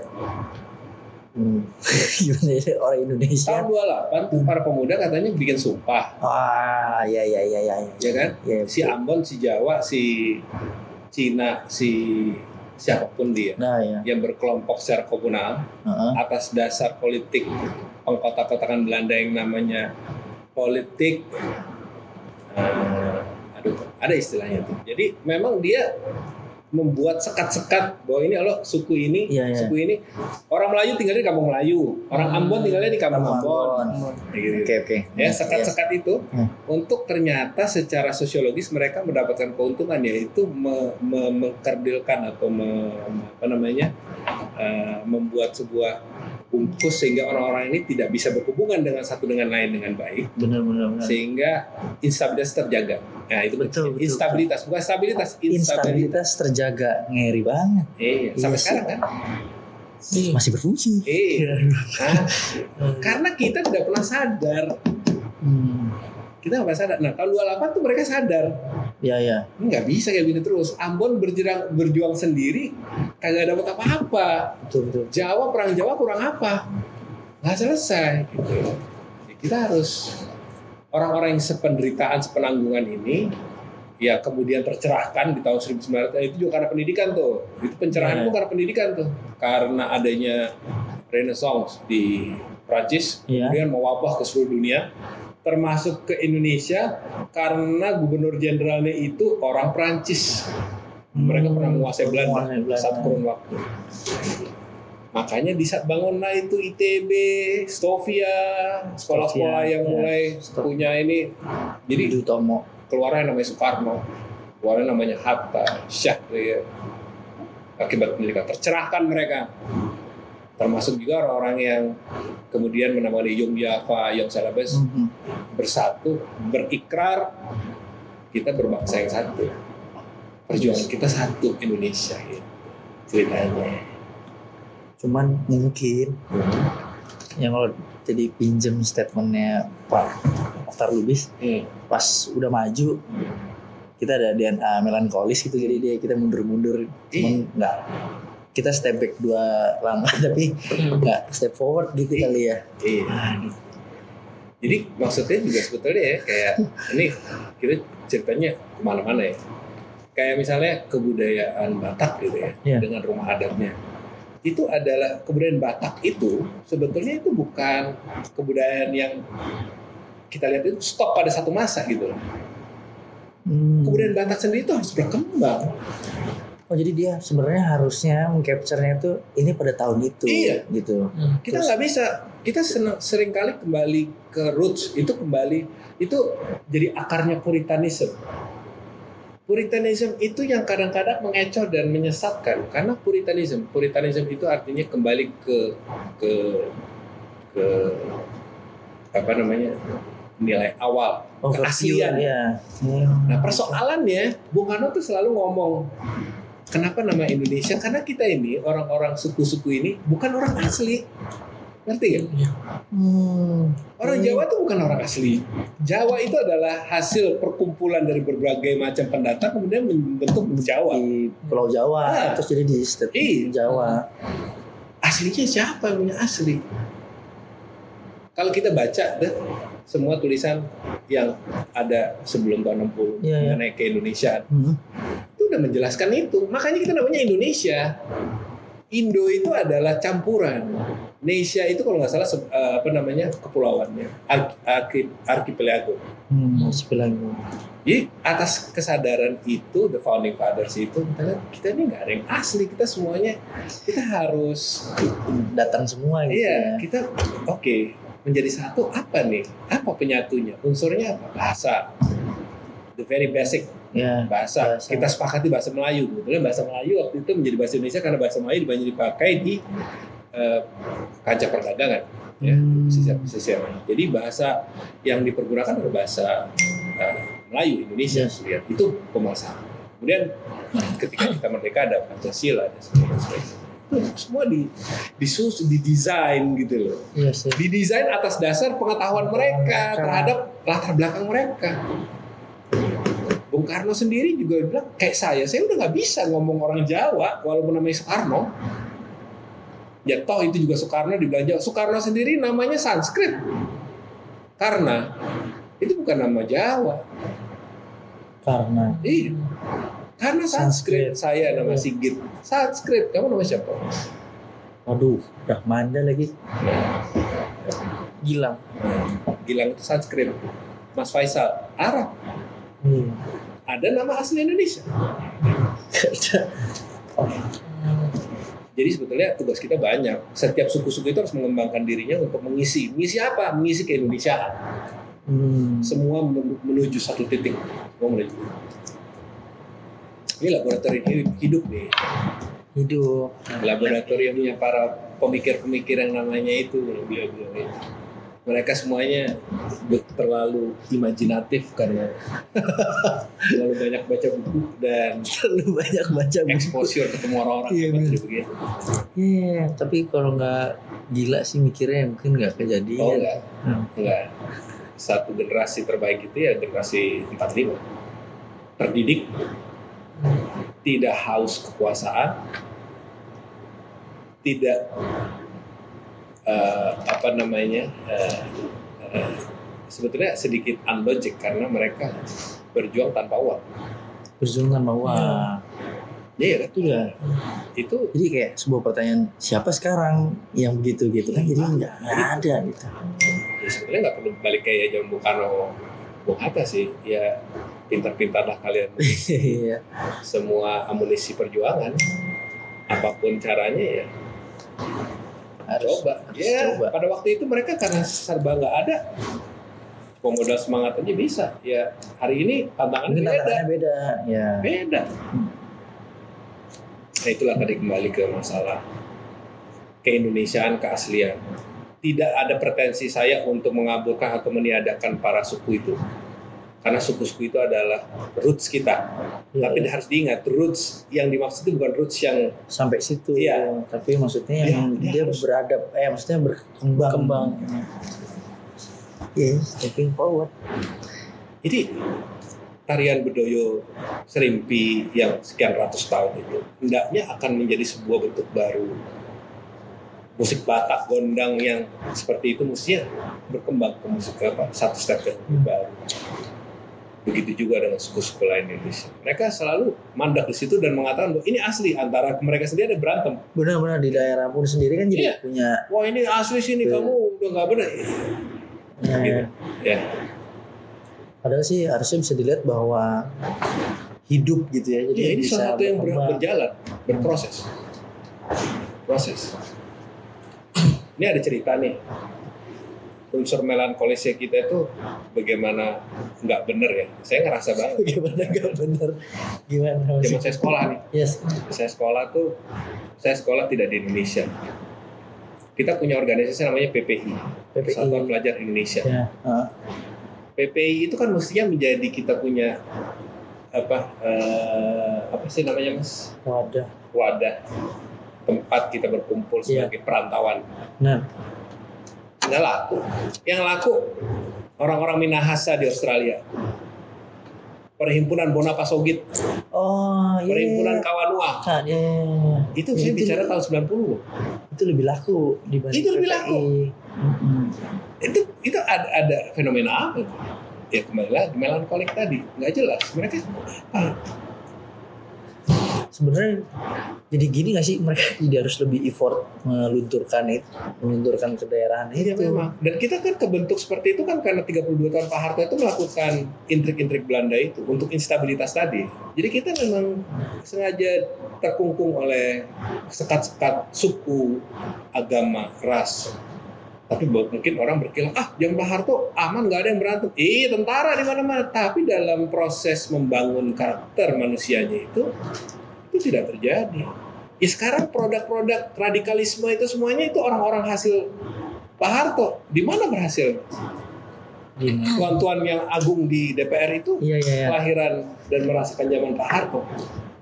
Speaker 2: hmm, gimana ya orang Indonesia.
Speaker 1: Tahun 28 tuh para pemuda katanya bikin sumpah,
Speaker 2: Ah, ya ya ya ya. ya.
Speaker 1: kan?
Speaker 2: Ya,
Speaker 1: Si Ambon, si Jawa, si Cina, si siapa pun dia
Speaker 2: Nah ya.
Speaker 1: yang berkelompok secara komunal
Speaker 2: Heeh.
Speaker 1: atas dasar politik pengkotak-kotakan Belanda yang namanya politik eh, aduh ada istilahnya tuh. Jadi memang dia membuat sekat-sekat bahwa ini lo suku ini,
Speaker 2: Iya, iya.
Speaker 1: suku ini orang Melayu tinggalnya di kampung Melayu, orang Ambon tinggalnya di kampung Ambon. Gitu.
Speaker 2: Oke oke.
Speaker 1: ya sekat-sekat itu
Speaker 2: Hmm.
Speaker 1: untuk ternyata secara sosiologis mereka mendapatkan keuntungan yaitu me- me- mengkerdilkan atau me- apa namanya eh, membuat sebuah bungkus sehingga orang-orang ini tidak bisa berhubungan dengan satu dengan lain dengan baik
Speaker 2: benar benar benar
Speaker 1: sehingga instabilitas terjaga. Nah itu
Speaker 2: Betul, betul.
Speaker 1: instabilitas bukan stabilitas, instabilitas.
Speaker 2: instabilitas terjaga ngeri banget
Speaker 1: Iya, sampai
Speaker 2: Iya sih.
Speaker 1: sekarang kan.
Speaker 2: masih berfungsi
Speaker 1: Iya. Nah, karena kita tidak pernah sadar.
Speaker 2: Hmm.
Speaker 1: Kita nggak pernah sadar. Nah, tahun 28 tuh mereka sadar.
Speaker 2: Ya ya
Speaker 1: Ini nggak bisa kayak gini terus. Ambon berjuang berjuang sendiri, kagak dapat apa-apa.
Speaker 2: betul betul
Speaker 1: Jawa perang Jawa kurang apa? Nggak selesai. Gitu. Ya, kita harus orang-orang yang sependeritaan, sepenanggungan ini ya kemudian tercerahkan di tahun 1900 itu juga karena pendidikan tuh. Itu pencerahan
Speaker 2: Iya.
Speaker 1: itu karena pendidikan tuh. Karena adanya Renaissance di Prancis
Speaker 2: Iya.
Speaker 1: kemudian mewabah ke seluruh dunia termasuk ke Indonesia karena gubernur jenderalnya itu orang Prancis. Mereka pernah menguasai Belanda
Speaker 2: Menguasai Belanda.
Speaker 1: saat kurun waktu. Makanya di saat bangunlah itu ITB, Stovia, sekolah-sekolah yang
Speaker 2: ya.
Speaker 1: mulai
Speaker 2: Stovia.
Speaker 1: punya ini. Jadi
Speaker 2: Jadi Tomo
Speaker 1: keluarnya namanya Soekarno, keluarnya namanya Hatta, Syahrir. Akibat pendidikan tercerahkan mereka. Termasuk juga orang-orang yang kemudian menamai Yom Java, Yom Salabes
Speaker 2: Mhm.
Speaker 1: bersatu, berikrar kita berbangsa yang satu. Perjuangan kita satu Indonesia gitu. Ceritanya.
Speaker 2: cuman mungkin yang kalau jadi pinjem statementnya Pak Mokhtar Lubis
Speaker 1: Hmm.
Speaker 2: pas udah maju kita ada DNA melankolis gitu jadi dia kita mundur-mundur cuman nggak kita step back dua langkah tapi nggak step forward gitu kali ya
Speaker 1: Iya.
Speaker 2: Aduh.
Speaker 1: Jadi maksudnya juga sebetulnya ya kayak ini kita ceritanya ke mana-mana ya. Kayak misalnya kebudayaan Batak gitu ya
Speaker 2: Iya.
Speaker 1: dengan rumah adatnya. Itu adalah kebudayaan Batak itu sebetulnya itu bukan kebudayaan yang kita lihat itu stop pada satu masa gitu loh.
Speaker 2: Hmm.
Speaker 1: Kebudayaan Batak sendiri itu harus berkembang.
Speaker 2: Oh jadi dia sebenarnya harusnya mengcapture-nya itu ini pada tahun itu
Speaker 1: Iya.
Speaker 2: gitu
Speaker 1: Kita
Speaker 2: Terus-
Speaker 1: nggak bisa. Kita senang, sering kali kembali ke roots itu kembali itu jadi akarnya puritanism. Puritanism itu yang kadang-kadang mengecoh dan menyesatkan karena puritanism, puritanism itu artinya kembali ke ke ke apa namanya nilai awal,
Speaker 2: oh
Speaker 1: keaslian.
Speaker 2: ya
Speaker 1: Nah persoalannya Bung Karno tuh selalu ngomong kenapa nama Indonesia? Karena kita ini orang-orang suku-suku ini bukan orang asli, ngerti gak?
Speaker 2: Hmm.
Speaker 1: Orang Jawa itu bukan orang asli. Jawa itu adalah hasil perkumpulan dari berbagai macam pendatang kemudian membentuk Jawa.
Speaker 2: di Pulau Jawa
Speaker 1: Ah.
Speaker 2: terus jadi di
Speaker 1: Iya.
Speaker 2: Jawa
Speaker 1: Aslinya siapa yang punya asli? Kalau kita baca deh semua tulisan yang ada sebelum tahun 60
Speaker 2: Iya, iya.
Speaker 1: mengenai ke Indonesia
Speaker 2: Hmm.
Speaker 1: Udah menjelaskan itu. Makanya kita namanya Indonesia. Indo itu adalah campuran. Nesia itu kalau nggak salah eh, apa namanya kepulauannya, Arki, arki- archipelago.
Speaker 2: Hmm.
Speaker 1: Jadi atas kesadaran itu, the founding fathers itu, kita lihat kita ini nggak ada yang asli, kita semuanya kita harus,
Speaker 2: datang semua gitu
Speaker 1: iya
Speaker 2: ya.
Speaker 1: kita oke menjadi satu apa nih? Apa penyatunya? Unsurnya apa? Bahasa, the very basic
Speaker 2: Ya.
Speaker 1: bahasa.
Speaker 2: Bahasa.
Speaker 1: Kita sepakati bahasa Melayu. Kebetulan bahasa Melayu waktu itu menjadi bahasa Indonesia karena bahasa Melayu banyak dipakai di eh, kancah perdagangan. Ya,
Speaker 2: Hmm.
Speaker 1: pesisir-pesisir. Jadi bahasa yang dipergunakan adalah bahasa eh, Melayu Indonesia.
Speaker 2: Yes.
Speaker 1: Lihat, Itu pemasaran. Kemudian ketika kita merdeka ada Pancasila dan sebagainya. Semua di disus didesain gitu loh.
Speaker 2: Iya sih.
Speaker 1: Didesain atas dasar pengetahuan Mereka. terhadap latar belakang mereka. Bung Karno sendiri juga bilang kayak saya, saya udah nggak bisa ngomong orang Jawa walaupun namanya Soekarno. Ya toh itu juga Soekarno dibilang Jawa. Soekarno sendiri namanya Sanskrit. Karena itu bukan nama Jawa.
Speaker 2: Karena
Speaker 1: Iya. Karena Sanskrit. Saya nama Sigit. Sanskrit. Kamu nama siapa?
Speaker 2: waduh, udah manda lagi. Gilang.
Speaker 1: Gilang itu Sanskrit. Mas Faisal Arab.
Speaker 2: Iya.
Speaker 1: Ada nama asli Indonesia. Jadi sebetulnya tugas kita banyak. Setiap suku-suku itu harus mengembangkan dirinya untuk mengisi. Mengisi apa? Mengisi keindonesiaan.
Speaker 2: Hmm.
Speaker 1: Semua men- menuju satu titik. Semua menuju. Ini laboratorium hidup, hidup nih.
Speaker 2: Hidup.
Speaker 1: Laboratoriumnya para pemikir-pemikir yang namanya itu beliau-beliau itu. Mereka semuanya terlalu imajinatif karena terlalu banyak baca buku dan
Speaker 2: Terlalu banyak baca buku.
Speaker 1: exposure ketemu orang-orang
Speaker 2: Iya,
Speaker 1: hebat begitu.
Speaker 2: Iya, tapi kalau nggak gila sih mikirnya mungkin nggak kejadian.
Speaker 1: Oh enggak,
Speaker 2: Hmm.
Speaker 1: enggak. Satu generasi terbaik itu ya generasi 45. Terdidik, tidak haus kekuasaan, tidak eh, apa namanya eh, eh, sebetulnya sedikit unlogic karena mereka berjuang tanpa uang.
Speaker 2: Berjuang tanpa uang.
Speaker 1: Iya kan?
Speaker 2: Itu ya.
Speaker 1: Itu
Speaker 2: Jadi kayak sebuah pertanyaan siapa sekarang yang begitu gitu kan jadi nggak nggak ada gitu.
Speaker 1: ya sebenarnya nggak perlu balik kayak zaman Bung Karno, Bung Hatta sih. Ya pintar-pintarlah kalian
Speaker 2: Iya.
Speaker 1: semua amunisi perjuangan apa pun caranya ya
Speaker 2: Harus
Speaker 1: coba
Speaker 2: harus
Speaker 1: ya
Speaker 2: coba.
Speaker 1: pada waktu itu mereka karena serba nggak ada cuma modal semangat aja bisa ya hari ini tantangannya
Speaker 2: Mungkin
Speaker 1: beda
Speaker 2: tantangannya beda. Ya.
Speaker 1: beda nah itulah tadi kembali ke masalah keindonesiaan keaslian tidak ada pretensi saya untuk mengaburkan atau meniadakan para suku itu karena suku-suku itu adalah roots kita
Speaker 2: Iya,
Speaker 1: tapi
Speaker 2: iya.
Speaker 1: harus diingat roots yang dimaksud itu bukan roots yang
Speaker 2: sampai situ.
Speaker 1: Iya.
Speaker 2: Tapi maksudnya yang
Speaker 1: Dia- dia
Speaker 2: dia,
Speaker 1: harus-
Speaker 2: beradab, eh maksudnya berkembang.
Speaker 4: Kembang.
Speaker 2: Iya, stepping forward.
Speaker 1: Jadi tarian bedoyo serimpi yang sekian ratus tahun itu hendaknya akan menjadi sebuah bentuk baru. Musik Batak, gondang yang seperti itu mestinya berkembang ke musik apa satu step yang lebih baru. Begitu juga dengan suku-suku lain di Indonesia. Mereka selalu mandek di situ dan mengatakan bahwa ini asli antara mereka sendiri ada berantem.
Speaker 2: Benar-benar di daerah pun sendiri kan jadi
Speaker 1: Iya.
Speaker 2: punya
Speaker 1: Wah ini asli sini
Speaker 2: Betul.
Speaker 1: kamu udah nggak benar.
Speaker 2: ya,
Speaker 1: Gitu. Ya,
Speaker 2: Padahal sih harusnya bisa dilihat bahwa hidup gitu ya. Jadi
Speaker 1: Iya, ini
Speaker 2: bisa
Speaker 1: salah satu yang ber-
Speaker 2: berkembang.
Speaker 1: berjalan, berproses. Proses. Ini ada cerita nih. Unsur melankolisnya kita itu bagaimana nggak bener ya. Saya ngerasa banget.
Speaker 2: Gimana gak bener? Gimana
Speaker 1: Zaman saya sekolah nih.
Speaker 2: Yes.
Speaker 1: Saya sekolah tuh, saya sekolah tidak di Indonesia. Kita punya organisasi namanya PPI,
Speaker 2: PPI.
Speaker 1: Persatuan Pelajar Indonesia.
Speaker 2: Ya. ah.
Speaker 1: PPI itu kan mestinya menjadi kita punya apa eh, apa sih namanya mas
Speaker 2: Wadah.
Speaker 1: wadah tempat kita berkumpul
Speaker 2: Iya.
Speaker 1: sebagai perantauan
Speaker 2: Nah,
Speaker 1: nggak laku yang laku orang-orang Minahasa di Australia perhimpunan Bonapasogit
Speaker 2: oh iya.
Speaker 1: perhimpunan Kawanua
Speaker 2: Kan, ya, ya, ya.
Speaker 1: itu saya bicara tahun 90 loh
Speaker 2: itu lebih laku dibanding
Speaker 1: Itu lebih
Speaker 2: PPI.
Speaker 1: laku. Itu itu ada, ada fenomena apa itu? ya kembali lagi melankolik tadi nggak jelas mereka apa
Speaker 2: Sebenarnya jadi gini gak sih mereka jadi harus lebih effort melunturkan itu, melunturkan ke daerah
Speaker 1: Iya
Speaker 2: itu.
Speaker 1: memang. Dan kita kan kebentuk seperti itu kan karena 32 tahun Pak Harto itu melakukan intrik-intrik Belanda itu untuk instabilitas tadi. Jadi kita memang sengaja terkungkung oleh sekat-sekat suku, agama, ras. Tapi mungkin orang berkilah, ah yang Pak Harto aman nggak ada yang berantem. Iya tentara di mana-mana. Tapi dalam proses membangun karakter manusianya itu itu tidak terjadi. Ya sekarang produk-produk radikalisme itu semuanya itu orang-orang hasil Pak Harto. Di mana berhasil? Tuan-tuan yang agung di DPR itu
Speaker 2: Iya iya iya.
Speaker 1: kelahiran dan merasakan zaman Pak Harto.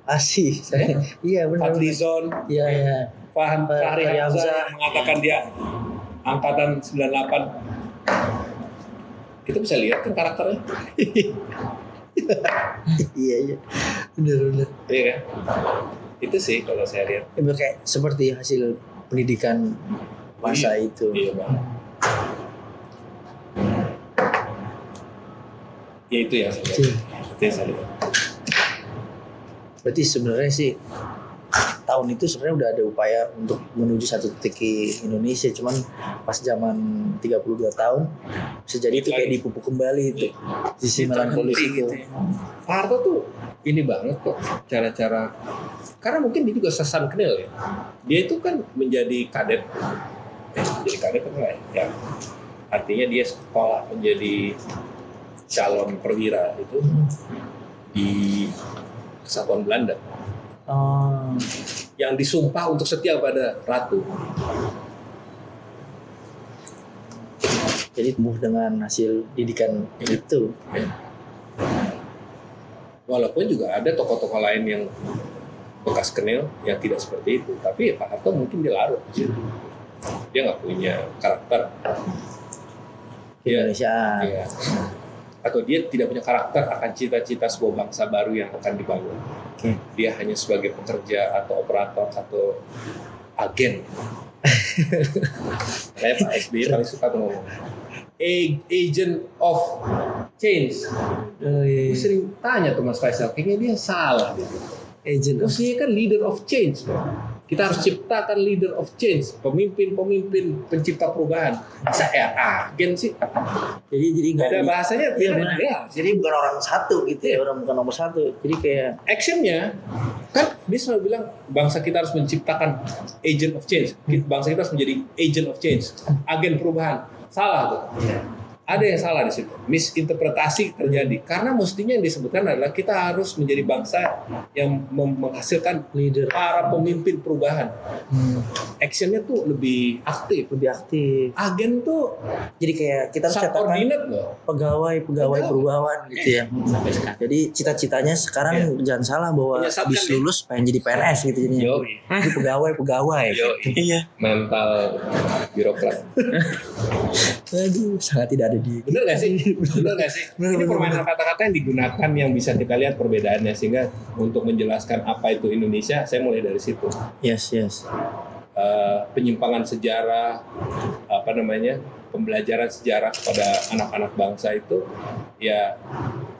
Speaker 2: Asih. saya- Iya benar.
Speaker 1: Fadlizon,
Speaker 2: Iya iya.
Speaker 1: Faham
Speaker 2: Pak-
Speaker 1: Fahri Hamzah mengatakan dia angkatan 98. Kita bisa lihat kan karakternya.
Speaker 2: Iya iya. Benar benar.
Speaker 1: Iya kan? Itu sih kalau saya lihat.
Speaker 2: Ya, kayak seperti hasil pendidikan masa itu.
Speaker 1: Iya bang. Ya itu yang saya lihat.
Speaker 2: Sih.
Speaker 1: Itu yang saya lihat.
Speaker 2: Berarti sebenarnya sih tahun itu sebenarnya udah ada upaya untuk menuju satu titik Indonesia cuman pas zaman 32 tahun bisa jadi itu kayak dipupuk kembali itu sisi melankolis itu
Speaker 1: gitu ya. Pak Harto tuh ini banget kok cara-cara karena mungkin dia juga sesan kenil ya. Dia itu kan menjadi kadet. Eh, jadi kadet apa enggak ya? ya? Artinya dia sekolah menjadi calon perwira itu di kesatuan Belanda.
Speaker 2: oh,
Speaker 1: yang disumpah untuk setia pada ratu.
Speaker 2: Jadi tumbuh dengan hasil didikan itu.
Speaker 1: Walaupun juga ada tokoh-tokoh lain yang bekas kenil yang tidak seperti itu, tapi Pak Harto mungkin dia larut di situ. Dia nggak punya karakter.
Speaker 2: Indonesia.
Speaker 1: Iya. Atau dia tidak punya karakter akan cita-cita sebuah bangsa baru yang akan dibangun.
Speaker 2: Oke.
Speaker 1: Dia hanya sebagai pekerja atau operator atau agen. Kayak Pak SBY paling suka tuh ngomong. A- agent of change.
Speaker 2: Oh, iya.
Speaker 1: Gue sering tanya tuh Mas Faisal, kayaknya dia salah.
Speaker 2: Agent
Speaker 1: Mestinya kan leader of change. Bro. Kita harus ciptakan leader of change, pemimpin-pemimpin pencipta perubahan. Saya agen sih.
Speaker 2: Jadi jadi nggak
Speaker 1: Ada bahasanya
Speaker 2: Iya benar.
Speaker 1: ada.
Speaker 2: Jadi bukan orang satu gitu ya, orang bukan nomor satu. Jadi kayak
Speaker 1: actionnya kan dia selalu bilang bangsa kita harus menciptakan agent of change bangsa kita harus menjadi agent of change agen perubahan salah tuh ada yang salah di situ. Misinterpretasi terjadi. Karena mestinya yang disebutkan adalah kita harus menjadi bangsa yang menghasilkan
Speaker 2: leader.
Speaker 1: para pemimpin perubahan.
Speaker 2: Hmm,
Speaker 1: actionnya tuh lebih aktif.
Speaker 2: Lebih aktif.
Speaker 1: agen tuh
Speaker 2: Jadi kayak kita harus
Speaker 1: loh.
Speaker 2: pegawai pegawai perubahan gitu ya. Jadi cita-citanya sekarang jangan salah bahwa habis lulus pengen jadi PNS gitu jadinya.
Speaker 1: Yo,
Speaker 2: Jadi pegawai pegawai. Iya.
Speaker 1: mental birokrat.
Speaker 2: Aduh, sangat tidak ada di.
Speaker 1: Bener gak sih? Bener gak sih?
Speaker 2: Bener,
Speaker 1: Ini permainan kata-kata yang digunakan yang bisa kita lihat perbedaannya sehingga untuk menjelaskan apa itu Indonesia, saya mulai dari situ.
Speaker 2: Yes yes.
Speaker 1: Eh, penyimpangan sejarah, apa namanya, pembelajaran sejarah kepada anak-anak bangsa itu ya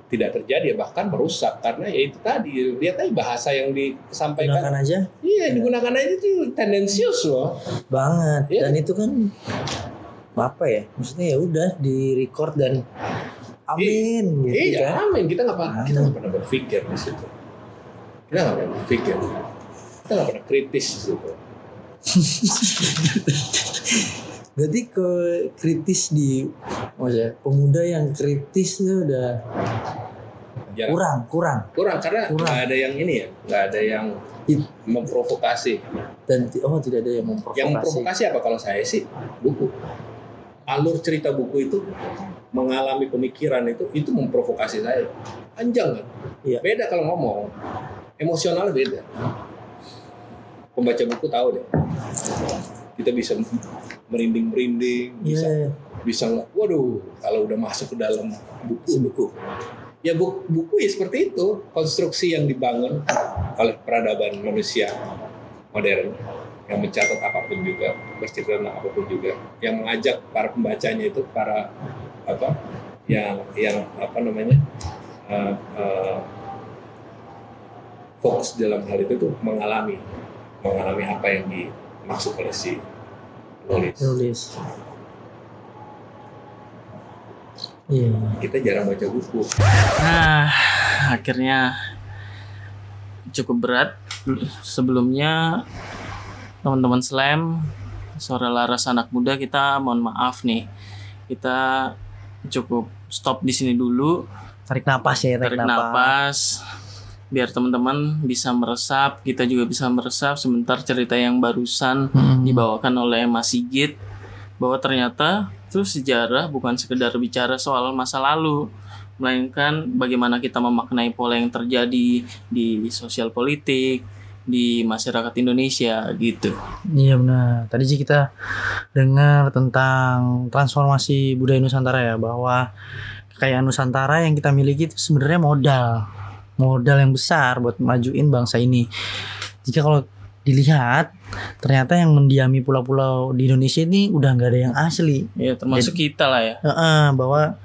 Speaker 1: tidak terjadi bahkan merusak karena ya itu tadi lihat aja bahasa yang disampaikan
Speaker 2: Gunakan aja
Speaker 1: iya digunakan aja itu tendensius loh
Speaker 2: banget
Speaker 1: Iya.
Speaker 2: dan itu kan apa ya? Maksudnya ya udah di record dan amin gitu
Speaker 1: iya
Speaker 2: kan.
Speaker 1: amin. Kita nggak pernah kita nggak pernah berpikir di situ. Kita nggak pernah berpikir. Kita nggak pernah kritis di situ.
Speaker 2: Berarti ke kritis di maksudnya pemuda yang kritis itu udah
Speaker 1: Jarang.
Speaker 2: kurang kurang.
Speaker 1: Kurang karena nggak ada yang ini ya nggak ada yang
Speaker 2: It-
Speaker 1: memprovokasi.
Speaker 2: Dan oh tidak ada yang memprovokasi.
Speaker 1: yang memprovokasi apa? Kalau saya sih buku alur cerita buku itu mengalami pemikiran itu itu memprovokasi saya. Panjang kan?
Speaker 2: Iya.
Speaker 1: beda kalau ngomong. Emosional beda. Pembaca buku tahu deh. Kita bisa merinding merinding
Speaker 2: Iya,
Speaker 1: bisa
Speaker 2: iya.
Speaker 1: bisa nggak waduh kalau udah masuk ke dalam buku.
Speaker 2: Buku.
Speaker 1: ya buku, buku ya seperti itu. Konstruksi yang dibangun oleh peradaban manusia modern yang mencatat apa pun juga bercerita tentang apa pun juga yang mengajak para pembacanya itu para apa yang yang apa namanya eh, eh, fokus dalam hal itu tuh mengalami mengalami apa yang dimaksud oleh si penulis
Speaker 2: Nulis. Iya.
Speaker 1: kita jarang baca buku
Speaker 4: Nah, akhirnya cukup berat. Sebelumnya teman-teman Slam, Sore Laras anak muda kita mohon maaf nih. Kita cukup stop di sini dulu,
Speaker 2: Tarik napas ya, tarik,
Speaker 4: tarik
Speaker 2: napas.
Speaker 4: napas biar teman-teman bisa meresap, kita juga bisa meresap sebentar cerita yang barusan
Speaker 2: Hmm.
Speaker 4: dibawakan oleh Mas Sigit bahwa ternyata itu sejarah bukan sekedar bicara soal masa lalu melainkan bagaimana kita memaknai pola yang terjadi di sosial politik di masyarakat Indonesia gitu.
Speaker 2: Iya benar. Tadi sih kita dengar tentang transformasi budaya Nusantara ya bahwa kekayaan Nusantara yang kita miliki itu sebenarnya modal, modal yang besar buat majuin bangsa ini. Jika kalau dilihat ternyata yang mendiami pulau-pulau di Indonesia ini udah nggak ada yang asli.
Speaker 4: Ya termasuk kita lah ya.
Speaker 2: Heeh, bahwa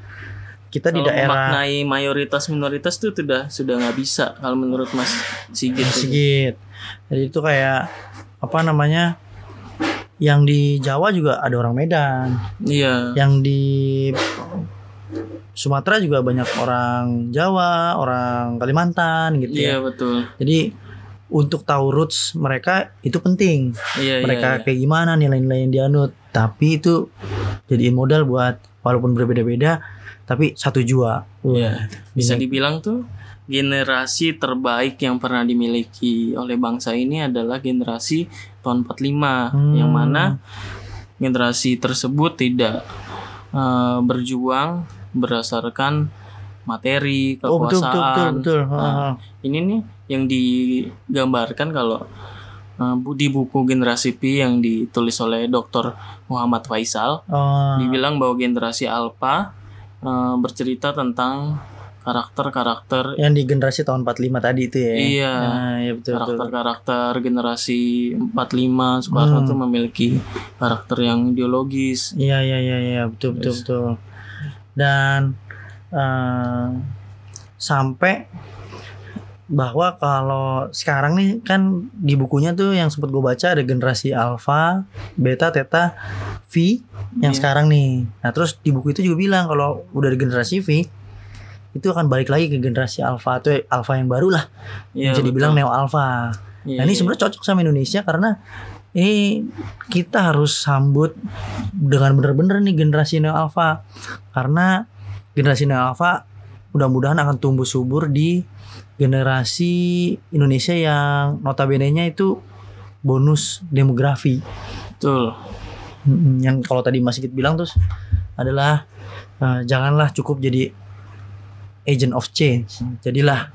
Speaker 2: kita di
Speaker 4: Kalau
Speaker 2: daerah
Speaker 4: memaknai mayoritas minoritas itu sudah sudah nggak bisa kalau menurut Mas Sigit. tuh.
Speaker 2: Sigit. Jadi itu kayak apa namanya? Yang di Jawa juga ada orang Medan.
Speaker 4: Iya.
Speaker 2: yang di Sumatera juga banyak orang Jawa, orang Kalimantan gitu
Speaker 4: Iya
Speaker 2: ya.
Speaker 4: betul.
Speaker 2: Jadi untuk tahu roots mereka itu penting.
Speaker 4: Iya
Speaker 2: mereka
Speaker 4: iya.
Speaker 2: kayak gimana nilai-nilai yang dianut. Tapi itu jadiin modal buat walaupun berbeda-beda tapi satu jua.
Speaker 4: Iya. Bisa dibilang tuh generasi terbaik yang pernah dimiliki oleh bangsa ini adalah generasi tahun 45
Speaker 2: Hmm.
Speaker 4: yang mana generasi tersebut tidak eh, berjuang berdasarkan materi
Speaker 2: Oh betul betul betul
Speaker 4: kekuasaan
Speaker 2: betul.
Speaker 4: Nah, ini nih yang digambarkan kalau bu- di buku generasi Pi yang ditulis oleh Dr. Muhammad Faisal
Speaker 2: Oh.
Speaker 4: dibilang bahwa generasi Alpha eh, bercerita tentang karakter-karakter
Speaker 2: yang di generasi tahun 45 tadi itu ya.
Speaker 4: Iya.
Speaker 2: Nah, iya betul
Speaker 4: karakter-karakter generasi 45 Soekarno
Speaker 2: Hmm.
Speaker 4: tuh memiliki karakter yang ideologis.
Speaker 2: Iya iya iya iya betul betul
Speaker 4: Yes.
Speaker 2: betul. Dan eh, sampai bahwa kalau sekarang nih kan di bukunya tuh yang sempat gue baca ada generasi alpha, beta, theta, V yang
Speaker 4: Iya.
Speaker 2: sekarang nih. Nah terus di buku itu juga bilang kalau udah di generasi V itu akan balik lagi ke generasi alpha atau alpha yang baru lah.
Speaker 4: Iya,
Speaker 2: bisa dibilang
Speaker 4: betul.
Speaker 2: neo alpha.
Speaker 4: Iya,
Speaker 2: Nah ini
Speaker 4: iya.
Speaker 2: sebenarnya cocok sama Indonesia karena ini kita harus sambut dengan benar-benar nih generasi neo alpha karena generasi neo alpha mudah-mudahan akan tumbuh subur di generasi Indonesia yang notabene-nya itu bonus demografi.
Speaker 4: betul.
Speaker 2: Yang kalau tadi Mas Sigit bilang terus adalah eh, janganlah cukup jadi agent of change. Jadilah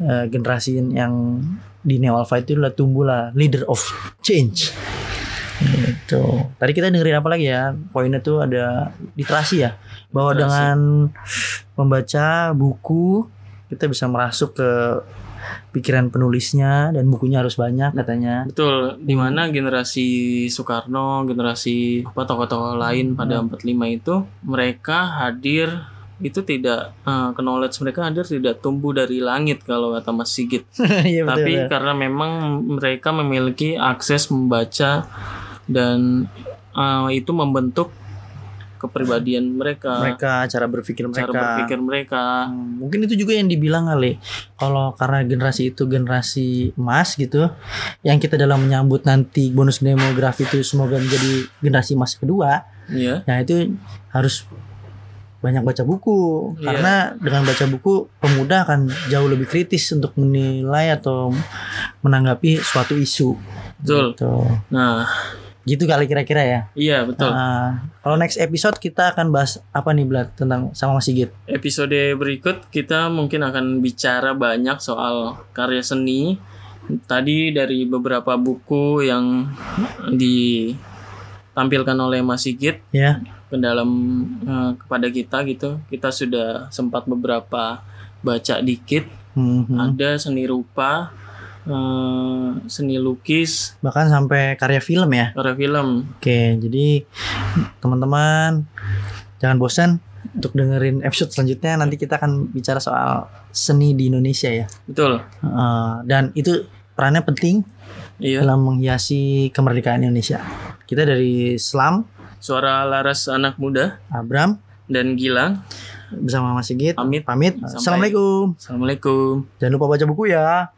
Speaker 2: eh, generasi yang di Neo Alpha itu adalah tumbuhlah leader of change. Gitu. Tadi kita dengerin apa lagi ya? Poinnya tuh ada literasi ya. Bahwa
Speaker 4: Literasi.
Speaker 2: dengan membaca buku kita bisa merasuk ke pikiran penulisnya dan bukunya harus banyak katanya.
Speaker 4: Betul, di mana generasi Soekarno, generasi apa tokoh-tokoh lain pada
Speaker 2: Hmm.
Speaker 4: 45 itu mereka hadir itu tidak eh, knowledge mereka hadir tidak tumbuh dari langit kalau kata Mas Sigit.
Speaker 2: Iya betul,
Speaker 4: Tapi
Speaker 2: betul.
Speaker 4: karena memang mereka memiliki akses membaca dan eh, itu membentuk kepribadian mereka,
Speaker 2: mereka cara berpikir mereka.
Speaker 4: cara berpikir mereka.
Speaker 2: Hmm, mungkin itu juga yang dibilang kali kalau karena generasi itu generasi emas gitu yang kita dalam menyambut nanti bonus demografi itu semoga menjadi generasi emas kedua
Speaker 4: Iya.
Speaker 2: nah itu harus banyak baca buku
Speaker 4: Iya.
Speaker 2: karena dengan baca buku pemuda akan jauh lebih kritis untuk menilai atau menanggapi suatu isu
Speaker 4: Betul.
Speaker 2: gitu,
Speaker 4: Nah,
Speaker 2: gitu kali kira-kira ya
Speaker 4: iya betul.
Speaker 2: Nah, kalau next episode kita akan bahas apa nih Blad tentang sama Mas Sigit
Speaker 4: episode berikut kita mungkin akan bicara banyak soal karya seni. Tadi dari beberapa buku yang ditampilkan oleh Mas Sigit
Speaker 2: ya
Speaker 4: dalam eh, kepada kita gitu. Kita sudah sempat beberapa baca dikit.
Speaker 2: Mhm.
Speaker 4: Ada seni rupa, eh, seni lukis,
Speaker 2: bahkan sampai karya film ya
Speaker 4: karya film.
Speaker 2: Oke, jadi teman-teman jangan bosan untuk dengerin episode selanjutnya. Nanti kita akan bicara soal seni di Indonesia ya.
Speaker 4: Betul.
Speaker 2: Eh, dan itu perannya penting
Speaker 4: Iya.
Speaker 2: dalam menghiasi kemerdekaan Indonesia. Kita dari Slam,
Speaker 4: Suara Laras anak muda
Speaker 2: Abram
Speaker 4: dan Gilang.
Speaker 2: bersama Mas Sigit.
Speaker 4: Pamit.
Speaker 2: Pamit.
Speaker 4: Sampai-
Speaker 2: Assalamualaikum.
Speaker 4: Assalamualaikum.
Speaker 2: Jangan lupa baca buku ya.